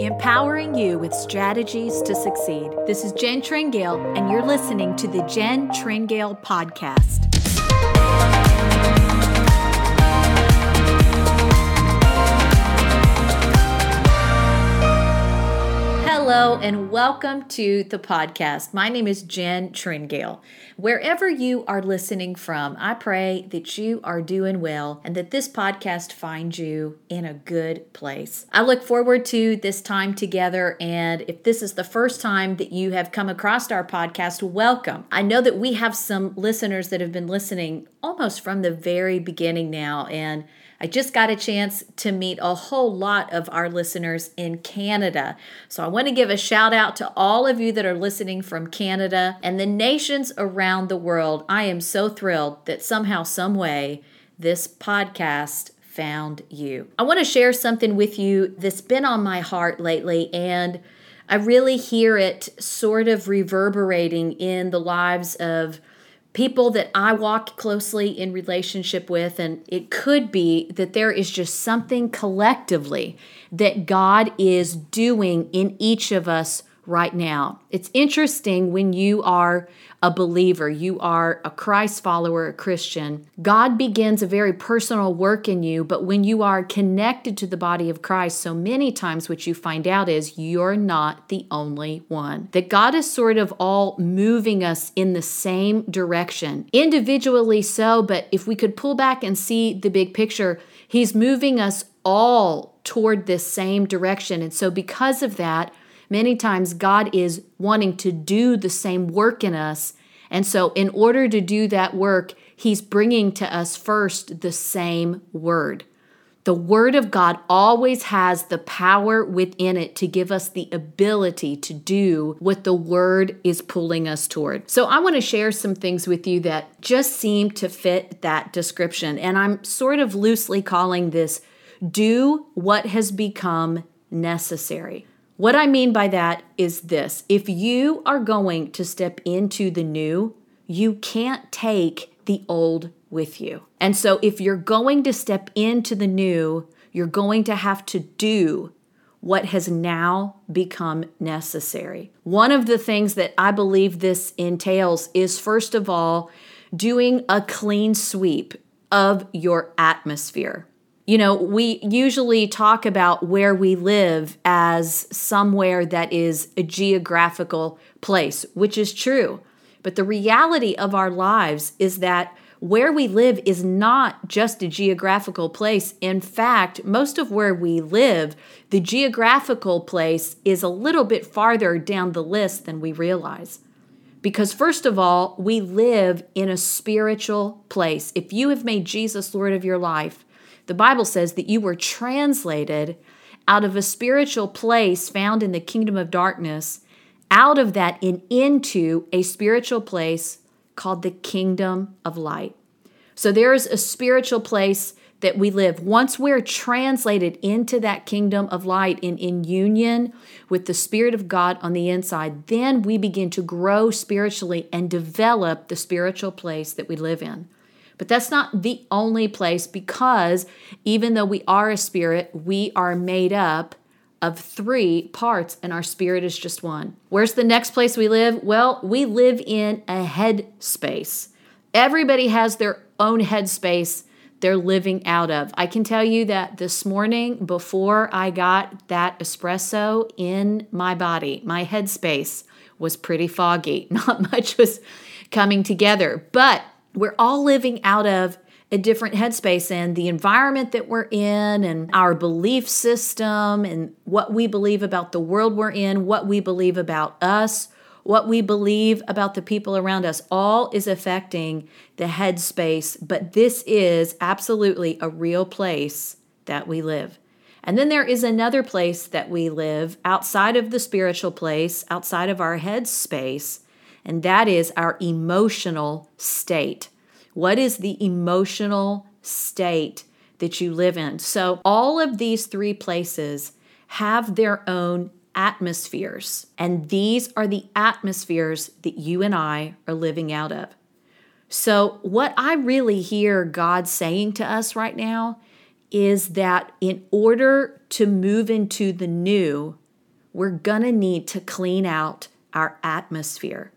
empowering you with strategies to succeed. This is Jen Tringale, and you're listening to the Jen Tringale Podcast. Hello, and welcome to the podcast. My name is Jen Tringale. Wherever you are listening from, I pray that you are doing well and that this podcast finds you in a good place. I look forward to this time together. And if this is the first time that you have come across our podcast, welcome. I know that we have some listeners that have been listening almost from the very beginning now. And I just got a chance to meet a whole lot of our listeners in Canada. So I want to give a shout out to all of you that are listening from Canada and the nations around the world. I am so thrilled that somehow, some way, this podcast found you. I want to share something with you that's been on my heart lately and I really hear it sort of reverberating in the lives of people that I walk closely in relationship with, and it could be that there is just something collectively that God is doing in each of us right now. It's interesting when you are a believer, you are a Christ follower, a Christian. God begins a very personal work in you, but when you are connected to the body of Christ, so many times what you find out is you're not the only one. That God is sort of all moving us in the same direction, individually so, but if we could pull back and see the big picture, He's moving us all toward this same direction. And so, because of that, Many times, God is wanting to do the same work in us. And so, in order to do that work, He's bringing to us first the same word. The Word of God always has the power within it to give us the ability to do what the Word is pulling us toward. So, I want to share some things with you that just seem to fit that description. And I'm sort of loosely calling this do what has become necessary. What I mean by that is this if you are going to step into the new, you can't take the old with you. And so if you're going to step into the new, you're going to have to do what has now become necessary. One of the things that I believe this entails is, first of all, doing a clean sweep of your atmosphere. You know, we usually talk about where we live as somewhere that is a geographical place, which is true. But the reality of our lives is that where we live is not just a geographical place. In fact, most of where we live, the geographical place is a little bit farther down the list than we realize. Because, first of all, we live in a spiritual place. If you have made Jesus Lord of your life, the Bible says that you were translated out of a spiritual place found in the kingdom of darkness, out of that and into a spiritual place called the kingdom of light. So there is a spiritual place that we live. Once we're translated into that kingdom of light and in union with the Spirit of God on the inside, then we begin to grow spiritually and develop the spiritual place that we live in. But that's not the only place because even though we are a spirit, we are made up of three parts and our spirit is just one. Where's the next place we live? Well, we live in a head space. Everybody has their own head space they're living out of. I can tell you that this morning, before I got that espresso in my body, my headspace was pretty foggy. Not much was coming together. But we're all living out of a different headspace and the environment that we're in and our belief system and what we believe about the world we're in, what we believe about us, what we believe about the people around us, all is affecting the headspace. But this is absolutely a real place that we live. And then there is another place that we live outside of the spiritual place, outside of our headspace and that is our emotional state. What is the emotional state that you live in? So, all of these three places have their own atmospheres, and these are the atmospheres that you and I are living out of. So, what I really hear God saying to us right now is that in order to move into the new, we're to need to clean out our atmosphere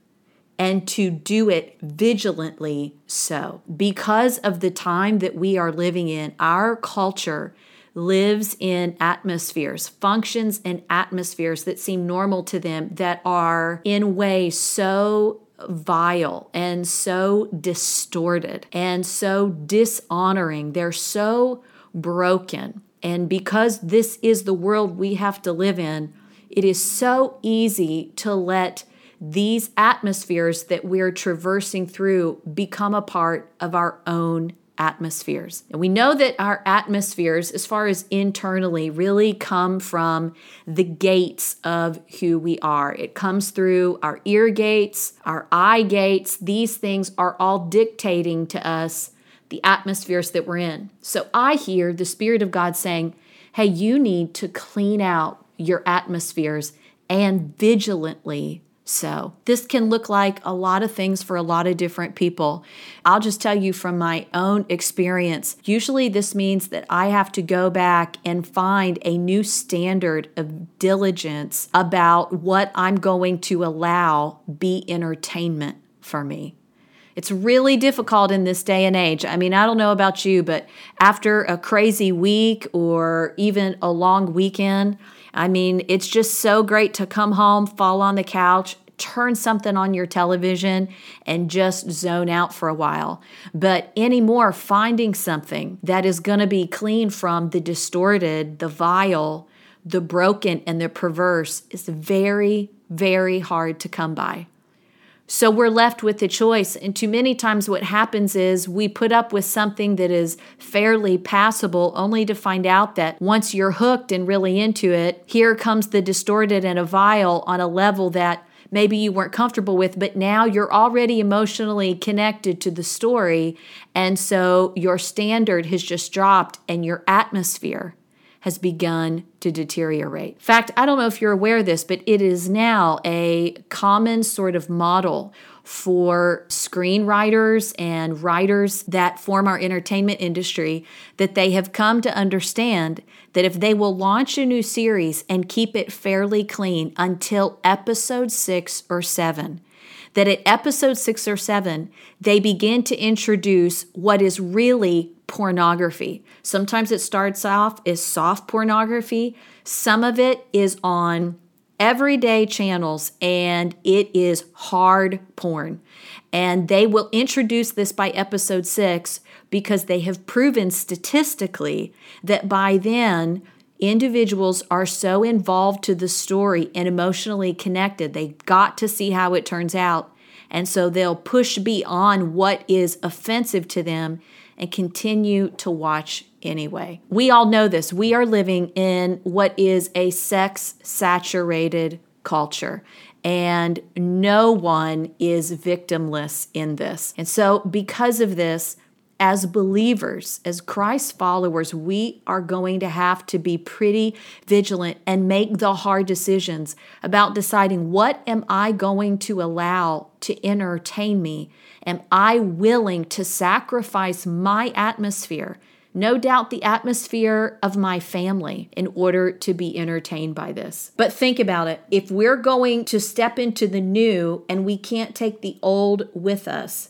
and to do it vigilantly so. Because of the time that we are living in, our culture lives in atmospheres, functions in atmospheres that seem normal to them that are in ways so vile and so distorted and so dishonoring. They're so broken. And because this is the world we have to live in, it is so easy to let these atmospheres that we're traversing through become a part of our own atmospheres. And we know that our atmospheres, as far as internally, really come from the gates of who we are. It comes through our ear gates, our eye gates. These things are all dictating to us the atmospheres that we're in. So I hear the Spirit of God saying, hey, you need to clean out your atmospheres and vigilantly so, this can look like a lot of things for a lot of different people. I'll just tell you from my own experience. Usually, this means that I have to go back and find a new standard of diligence about what I'm going to allow be entertainment for me. It's really difficult in this day and age. I mean, I don't know about you, but after a crazy week or even a long weekend, I mean, it's just so great to come home, fall on the couch, turn something on your television and just zone out for a while. But anymore, finding something that is going to be clean from the distorted, the vile, the broken, and the perverse is very, very hard to come by. So we're left with the choice. And too many times, what happens is we put up with something that is fairly passable, only to find out that once you're hooked and really into it, here comes the distorted and a vile on a level that maybe you weren't comfortable with, but now you're already emotionally connected to the story. And so your standard has just dropped and your atmosphere has begun to deteriorate. In fact, I don't know if you're aware of this, but it is now a common sort of model for screenwriters and writers that form our entertainment industry that they have come to understand that if they will launch a new series and keep it fairly clean until episode six or seven, that at episode six or seven, they begin to introduce what is really pornography. Sometimes it starts off as soft pornography, some of it is on everyday channels and it is hard porn. And they will introduce this by episode six because they have proven statistically that by then, individuals are so involved to the story and emotionally connected. They got to see how it turns out. And so they'll push beyond what is offensive to them and continue to watch anyway. We all know this. We are living in what is a sex saturated culture. And no one is victimless in this. And so, because of this, as believers, as Christ followers, we are going to have to be pretty vigilant and make the hard decisions about deciding what am I going to allow to entertain me? Am I willing to sacrifice my atmosphere? No doubt the atmosphere of my family in order to be entertained by this. But think about it. If we're going to step into the new and we can't take the old with us,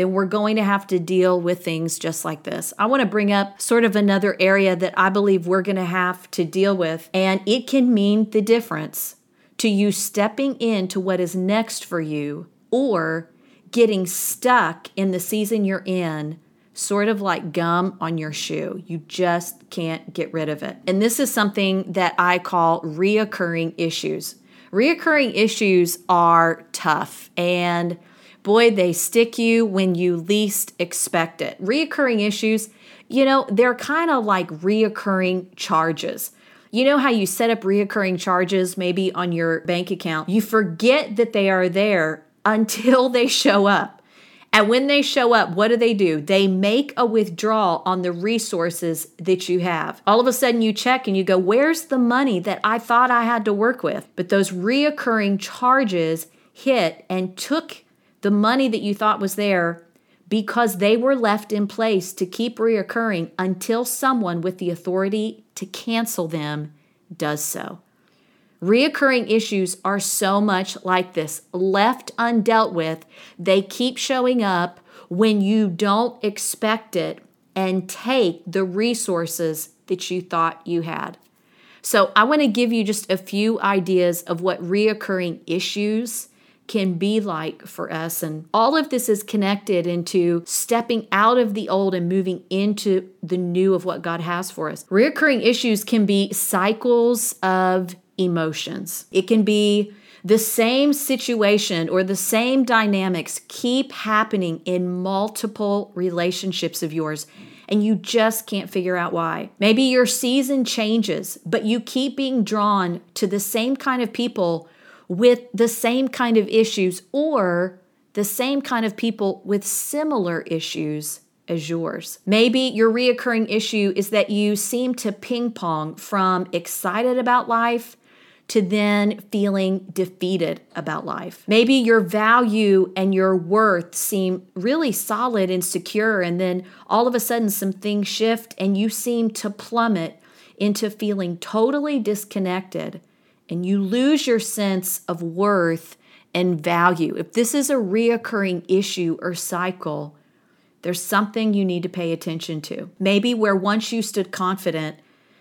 then we're going to have to deal with things just like this. I want to bring up sort of another area that I believe we're going to have to deal with, and it can mean the difference to you stepping into what is next for you or getting stuck in the season you're in sort of like gum on your shoe. You just can't get rid of it. And this is something that I call reoccurring issues. Reoccurring issues are tough and boy, they stick you when you least expect it. Reoccurring issues, you know, they're kind of like reoccurring charges. You know how you set up reoccurring charges maybe on your bank account? You forget that they are there until they show up. And when they show up, what do they do? They make a withdrawal on the resources that you have. All of a sudden, you check and you go, Where's the money that I thought I had to work with? But those reoccurring charges hit and took the money that you thought was there because they were left in place to keep reoccurring until someone with the authority to cancel them does so. Reoccurring issues are so much like this. Left undealt with, they keep showing up when you don't expect it and take the resources that you thought you had. So, I want to give you just a few ideas of what reoccurring issues can be like for us. And all of this is connected into stepping out of the old and moving into the new of what God has for us. Reoccurring issues can be cycles of emotions, it can be the same situation or the same dynamics keep happening in multiple relationships of yours and you just can't figure out why. Maybe your season changes, but you keep being drawn to the same kind of people with the same kind of issues or the same kind of people with similar issues as yours. Maybe your reoccurring issue is that you seem to ping pong from excited about life to then feeling defeated about life. Maybe your value and your worth seem really solid and secure, and then all of a sudden some things shift and you seem to plummet into feeling totally disconnected and you lose your sense of worth and value. If this is a reoccurring issue or cycle, there's something you need to pay attention to. Maybe where once you stood confident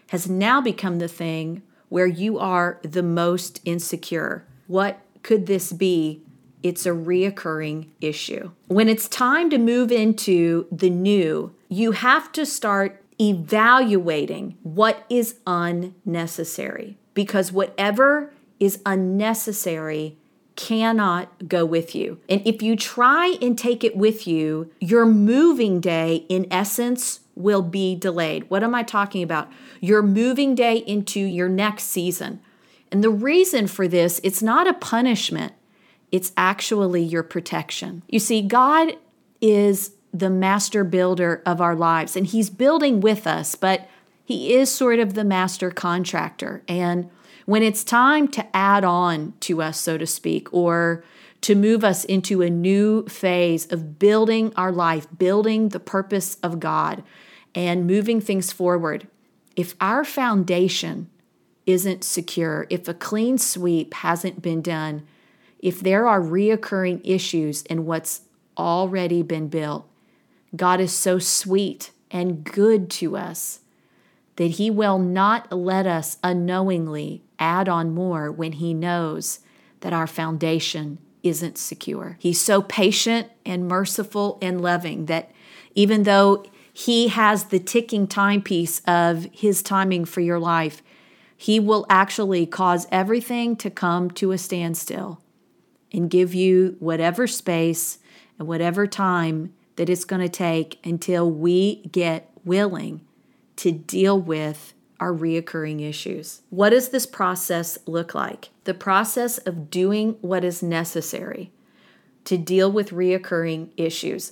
has now become the thing where you are the most insecure. What could this be? It's a reoccurring issue. When it's time to move into the new, you have to start evaluating what is unnecessary because whatever is unnecessary cannot go with you. And if you try and take it with you, your moving day, in essence, will be delayed. What am I talking about? Your moving day into your next season. And the reason for this, it's not a punishment, it's actually your protection. You see, God is the master builder of our lives, and He's building with us, but he is sort of the master contractor. And when it's time to add on to us, so to speak, or to move us into a new phase of building our life, building the purpose of God, and moving things forward, if our foundation isn't secure, if a clean sweep hasn't been done, if there are reoccurring issues in what's already been built, God is so sweet and good to us that He will not let us unknowingly add on more when He knows that our foundation isn't secure. He's so patient and merciful and loving that even though He has the ticking timepiece of His timing for your life, He will actually cause everything to come to a standstill and give you whatever space and whatever time that it's going to take until we get willing to deal with our reoccurring issues. What does this process look like? The process of doing what is necessary to deal with reoccurring issues.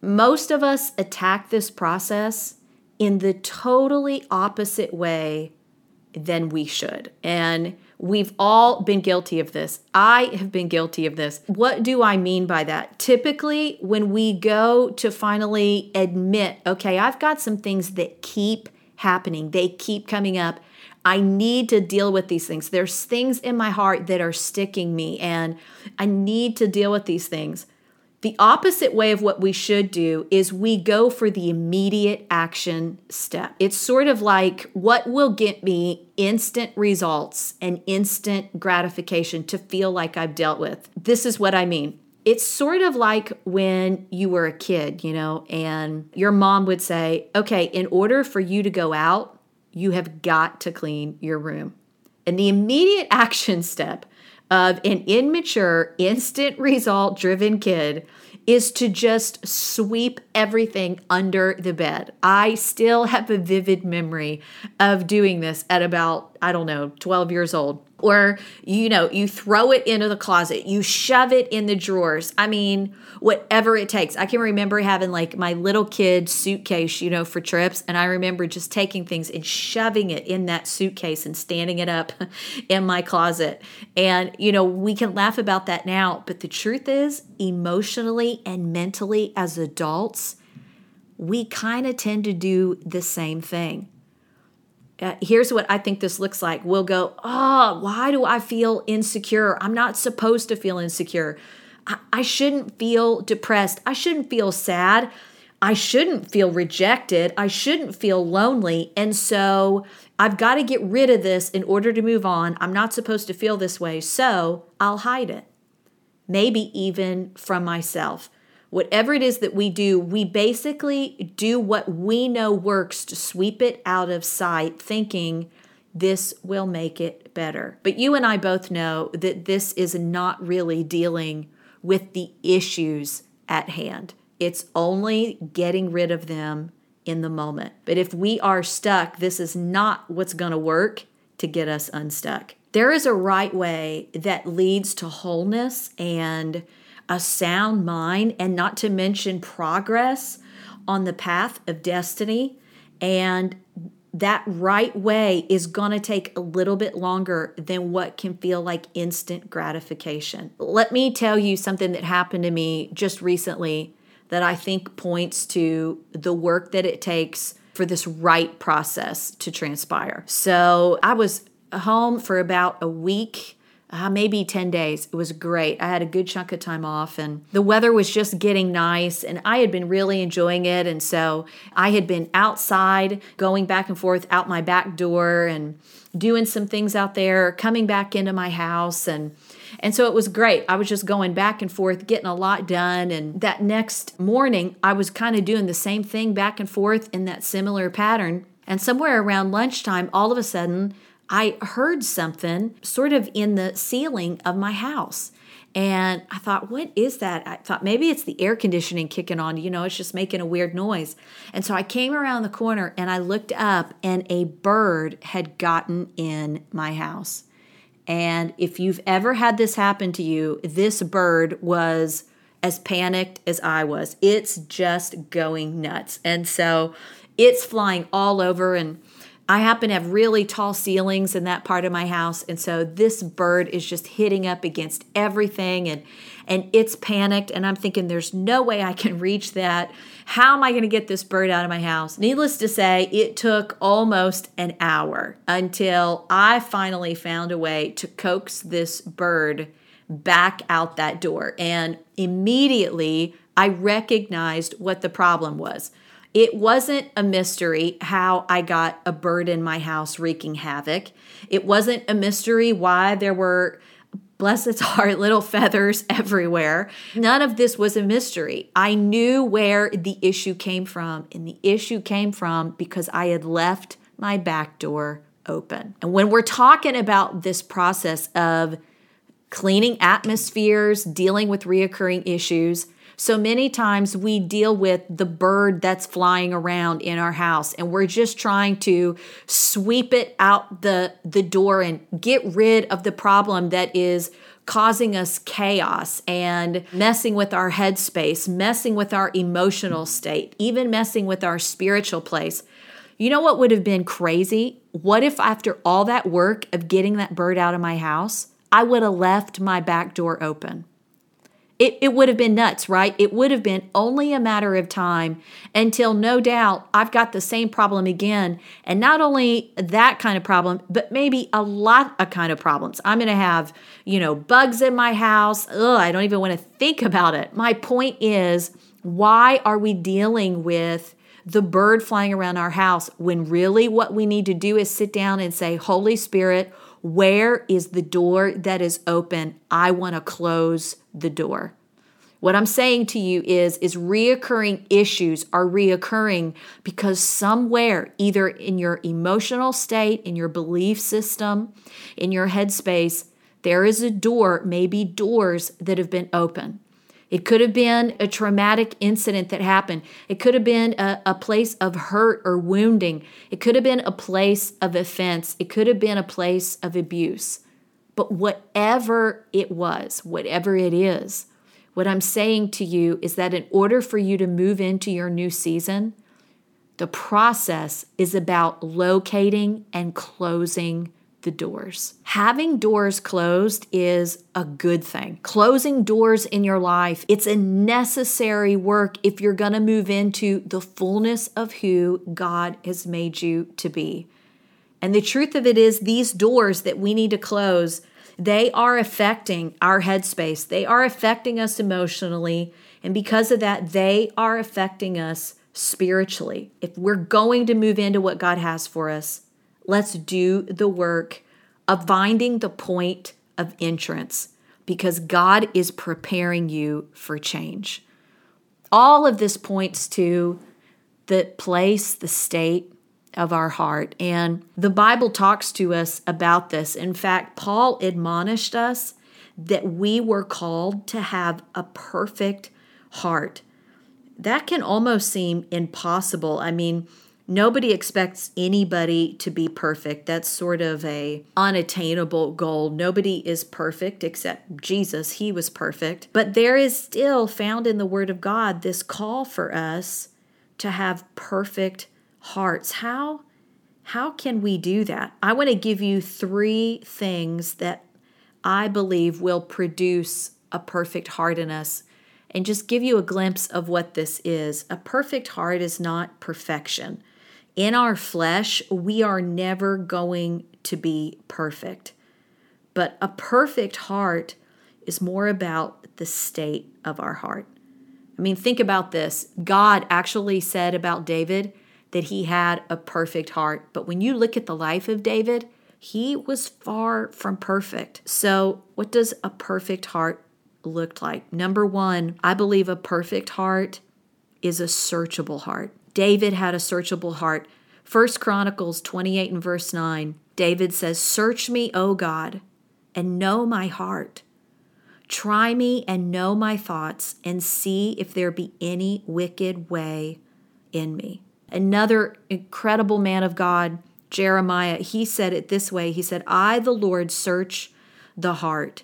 Most of us attack this process in the totally opposite way than we should. And we've all been guilty of this. I have been guilty of this. What do I mean by that? Typically, when we go to finally admit, okay, I've got some things that keep happening, they keep coming up. I need to deal with these things. There's things in my heart that are sticking me, and I need to deal with these things. The opposite way of what we should do is we go for the immediate action step. It's sort of like what will get me instant results and instant gratification to feel like I've dealt with. This is what I mean. It's sort of like when you were a kid, you know, and your mom would say, okay, in order for you to go out, you have got to clean your room. And the immediate action step of an immature, instant result driven kid is to just sweep everything under the bed. I still have a vivid memory of doing this at about, I don't know, 12 years old or you know you throw it into the closet you shove it in the drawers. I mean whatever it takes. I can remember having like my little kid suitcase you know for trips and i remember just taking things and shoving it in that suitcase and standing it up in my closet. And you know we can laugh about that now but the truth is emotionally and mentally as adults we kind of tend to do the same thing uh, here's what I think this looks like. We'll go, oh, why do I feel insecure? I'm not supposed to feel insecure. I, I shouldn't feel depressed. I shouldn't feel sad. I shouldn't feel rejected. I shouldn't feel lonely. And so I've got to get rid of this in order to move on. I'm not supposed to feel this way. So I'll hide it, maybe even from myself. Whatever it is that we do, we basically do what we know works to sweep it out of sight, thinking this will make it better. But you and I both know that this is not really dealing with the issues at hand. It's only getting rid of them in the moment. But if we are stuck, this is not what's going to work to get us unstuck. There is a right way that leads to wholeness and a sound mind, and not to mention progress on the path of destiny. And that right way is going to take a little bit longer than what can feel like instant gratification. Let me tell you something that happened to me just recently that I think points to the work that it takes for this right process to transpire. So I was home for about a week uh, maybe 10 days. It was great. I had a good chunk of time off, and the weather was just getting nice, and I had been really enjoying it. And so I had been outside, going back and forth out my back door and doing some things out there, coming back into my house. And and so it was great. I was just going back and forth, getting a lot done. And that next morning, I was kind of doing the same thing back and forth in that similar pattern. And somewhere around lunchtime, all of a sudden, I heard something sort of in the ceiling of my house. And I thought, what is that? I thought maybe it's the air conditioning kicking on, you know, it's just making a weird noise. And so I came around the corner and I looked up, and a bird had gotten in my house. And if you've ever had this happen to you, this bird was as panicked as I was. It's just going nuts. And so it's flying all over and I happen to have really tall ceilings in that part of my house, and so this bird is just hitting up against everything and and it's panicked and I'm thinking there's no way I can reach that. How am I going to get this bird out of my house? Needless to say, it took almost an hour until I finally found a way to coax this bird back out that door and immediately I recognized what the problem was. It wasn't a mystery how I got a bird in my house wreaking havoc. It wasn't a mystery why there were, bless its heart, little feathers everywhere. None of this was a mystery. I knew where the issue came from, and the issue came from because I had left my back door open. And when we're talking about this process of cleaning atmospheres, dealing with reoccurring issues, so many times we deal with the bird that's flying around in our house and we're just trying to sweep it out the the door and get rid of the problem that is causing us chaos and messing with our headspace, messing with our emotional state, even messing with our spiritual place. You know what would have been crazy? What if after all that work of getting that bird out of my house, I would have left my back door open? It, it would have been nuts, right? It would have been only a matter of time until no doubt I've got the same problem again. And not only that kind of problem, but maybe a lot of kind of problems. I'm going to have, you know, bugs in my house. Ugh, I don't even want to think about it. My point is, why are we dealing with the bird flying around our house when really what we need to do is sit down and say, Holy Spirit, where is the door that is open? I want to close the door. What I'm saying to you is is reoccurring issues are reoccurring because somewhere either in your emotional state, in your belief system, in your headspace, there is a door, maybe doors that have been open. It could have been a traumatic incident that happened. It could have been a, a, place of hurt or wounding. It could have been a place of offense. It could have been a place of abuse. But whatever it was, whatever it is, what I'm saying to you is that in order for you to move into your new season, the process is about locating and closing the doors. Having doors closed is a good thing. Closing doors in your life, it's a necessary work if you're going to move into the fullness of who God has made you to be. And the truth of it is, these doors that we need to close, they are affecting our headspace. They are affecting us emotionally. And because of that, they are affecting us spiritually. If we're going to move into what God has for us, let's do the work of finding the point of entrance because God is preparing you for change. All of this points to the place, the state of our heart. And the Bible talks to us about this. In fact, Paul admonished us that we were called to have a perfect heart. That can almost seem impossible. I mean, nobody expects anybody to be perfect. That's sort of a unattainable goal. Nobody is perfect except Jesus. He was perfect. But there is still found in the word of God this call for us to have perfect hearts. How how can we do that? I want to give you 3 things that I believe will produce a perfect heart in us and just give you a glimpse of what this is. A perfect heart is not perfection. In our flesh, we are never going to be perfect. But a perfect heart is more about the state of our heart. I mean, think about this. God actually said about David that he had a perfect heart. But when you look at the life of David, he was far from perfect. So, what does a perfect heart look like? Number one, I believe a perfect heart is a searchable heart. David had a searchable heart. First Chronicles 28 and verse 9, David says, Search me, O God, and know my heart. Try me and know my thoughts, and see if there be any wicked way in me. Another incredible man of God, Jeremiah, he said it this way He said, I, the Lord, search the heart.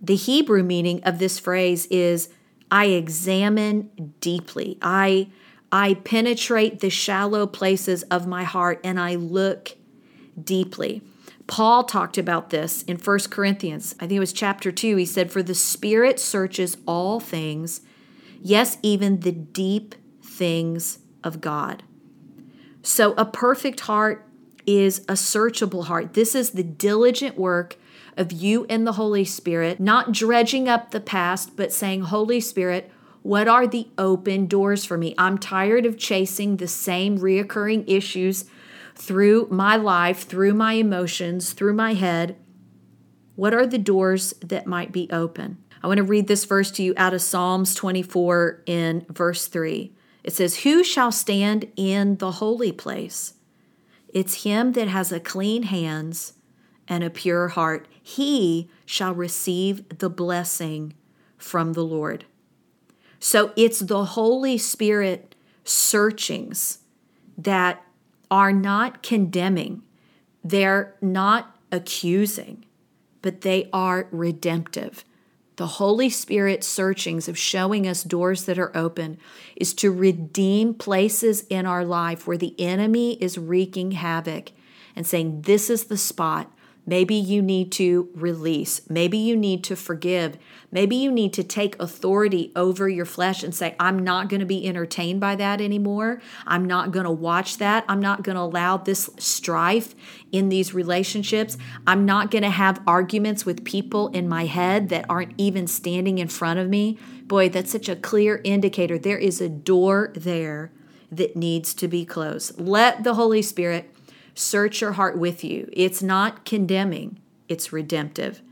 The Hebrew meaning of this phrase is I examine deeply. I I penetrate the shallow places of my heart and I look deeply. Paul talked about this in 1 Corinthians. I think it was chapter 2. He said, For the Spirit searches all things, yes, even the deep things of God. So, a perfect heart is a searchable heart. This is the diligent work of you and the Holy Spirit, not dredging up the past, but saying, Holy Spirit, what are the open doors for me? I'm tired of chasing the same reoccurring issues through my life, through my emotions, through my head. What are the doors that might be open? I want to read this verse to you out of Psalms 24 in verse 3. It says, Who shall stand in the holy place? It's him that has a clean hands and a pure heart. He shall receive the blessing from the Lord. So it's the Holy Spirit searchings that are not condemning, they're not accusing, but they are redemptive. The Holy Spirit searchings of showing us doors that are open is to redeem places in our life where the enemy is wreaking havoc and saying, This is the spot Maybe you need to release. Maybe you need to forgive. Maybe you need to take authority over your flesh and say, I'm not going to be entertained by that anymore. I'm not going to watch that. I'm not going to allow this strife in these relationships. I'm not going to have arguments with people in my head that aren't even standing in front of me. Boy, that's such a clear indicator. There is a door there that needs to be closed. Let the Holy Spirit search your heart with you. It's not condemning, it's redemptive.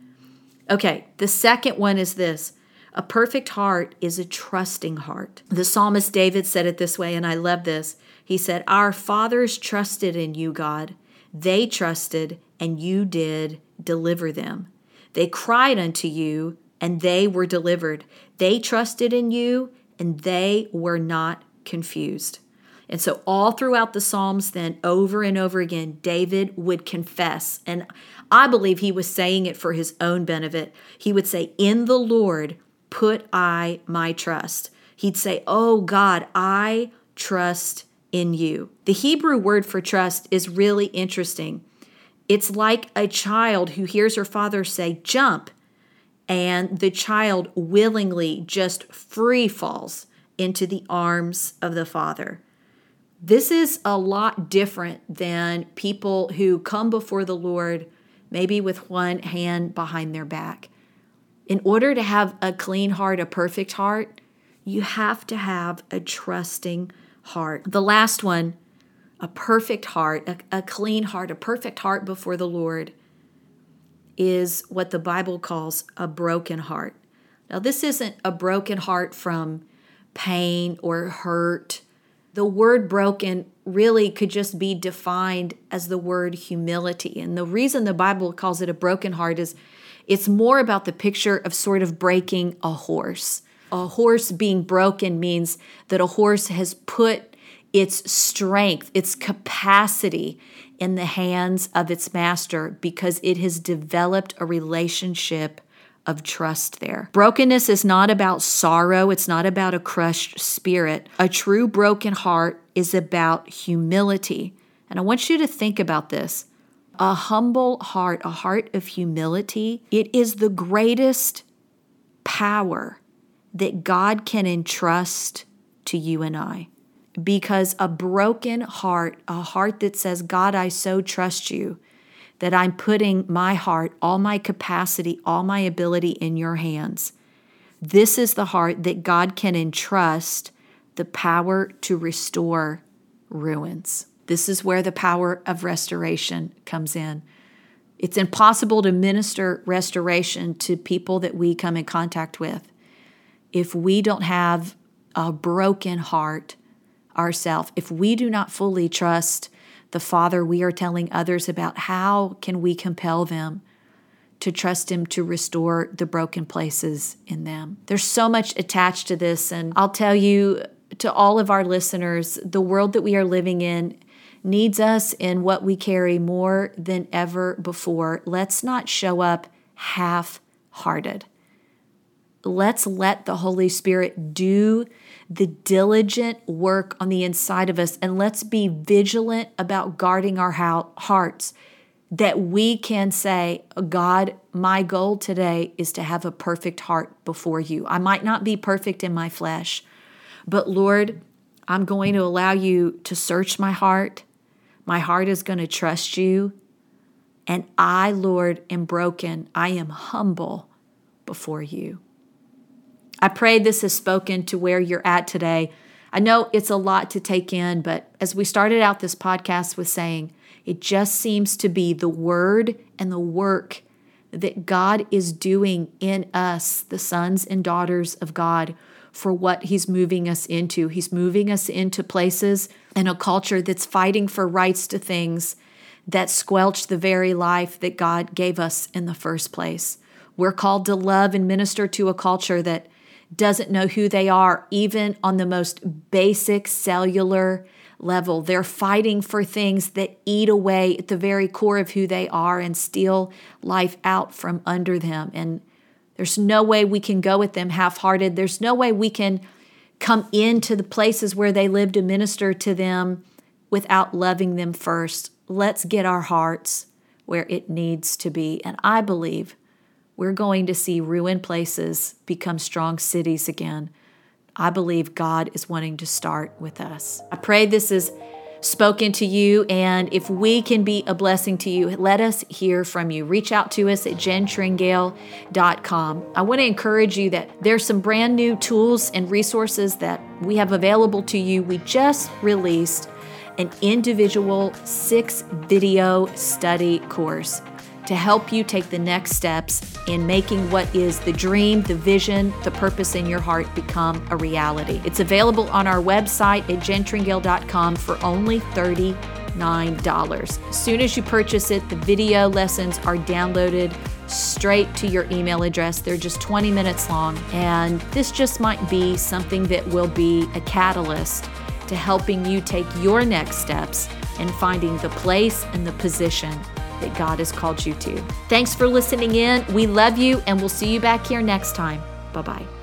Okay, the second one is this a perfect heart is a trusting heart. The psalmist David said it this way, and I love this. He said, Our fathers trusted in you, God. They trusted, and you did deliver them. They cried unto you, and they were delivered. They trusted in you, and they were not confused. And so, all throughout the Psalms, then over and over again, David would confess. And I believe he was saying it for his own benefit. He would say, In the Lord put I my trust. He'd say, Oh God, I trust in you. The Hebrew word for trust is really interesting. It's like a child who hears her father say, Jump, and the child willingly just free falls into the arms of the father. This is a lot different than people who come before the Lord maybe with one hand behind their back. In order to have a clean heart, a perfect heart, you have to have a trusting heart. The last one, a perfect heart, a, a, clean heart, a perfect heart before the Lord, is what the Bible calls a broken heart. Now, this isn't a broken heart from pain or hurt. The word broken really could just be defined as the word humility. And the reason the Bible calls it a broken heart is it's more about the picture of sort of breaking a horse. A horse being broken means that a horse has put its strength, its capacity in the hands of its master because it has developed a relationship of trust there. Brokenness is not about sorrow, it's not about a crushed spirit. A true broken heart is about humility. And I want you to think about this. A humble heart, a heart of humility, it is the greatest power that God can entrust to you and I. Because a broken heart, a heart that says, God, I so trust you, that I'm putting my heart, all my capacity, all my ability in your hands. This is the heart that God can entrust the power to restore ruins. This is where the power of restoration comes in. It's impossible to minister restoration to people that we come in contact with if we don't have a broken heart ourselves, if we do not fully trust the Father, we are telling others about how can we compel them to trust him to restore the broken places in them. There's so much attached to this and I'll tell you to all of our listeners, the world that we are living in needs us in what we carry more than ever before. Let's not show up half-hearted. Let's let the Holy Spirit do the diligent work on the inside of us, and let's be vigilant about guarding our hearts that we can say, God, my goal today is to have a perfect heart before you. I might not be perfect in my flesh, but Lord, I'm going to allow you to search my heart. My heart is going to trust you. And I, Lord, am broken. I am humble before you. I pray this has spoken to where you're at today. I know it's a lot to take in, but as we started out this podcast with saying, it just seems to be the word and the work that God is doing in us, the sons and daughters of God, for what He's moving us into. He's moving us into places and a culture that's fighting for rights to things that squelch the very life that God gave us in the first place. We're called to love and minister to a culture that doesn't know who they are, even on the most basic cellular level. They're fighting for things that eat away at the very core of who they are and steal life out from under them. And there's no way we can go with them half hearted. There's no way we can come into the places where they live to minister to them without loving them first. Let's get our hearts where it needs to be. And I believe we're going to see ruined places become strong cities again. I believe God is wanting to start with us. I pray this is spoken to you, and if we can be a blessing to you, let us hear from you. Reach out to us at jentringale.com. I want to encourage you that there's some brand new tools and resources that we have available to you. We just released an individual six video study course to help you take the next steps in making what is the dream, the vision, the purpose in your heart become a reality. It's available on our website at jentringale.com for only $39. As soon as you purchase it, the video lessons are downloaded straight to your email address. They're just 20 minutes long, and this just might be something that will be a catalyst to helping you take your next steps and finding the place and the position that God has called you to. Thanks for listening in. We love you, and we'll see you back here next time. Bye bye.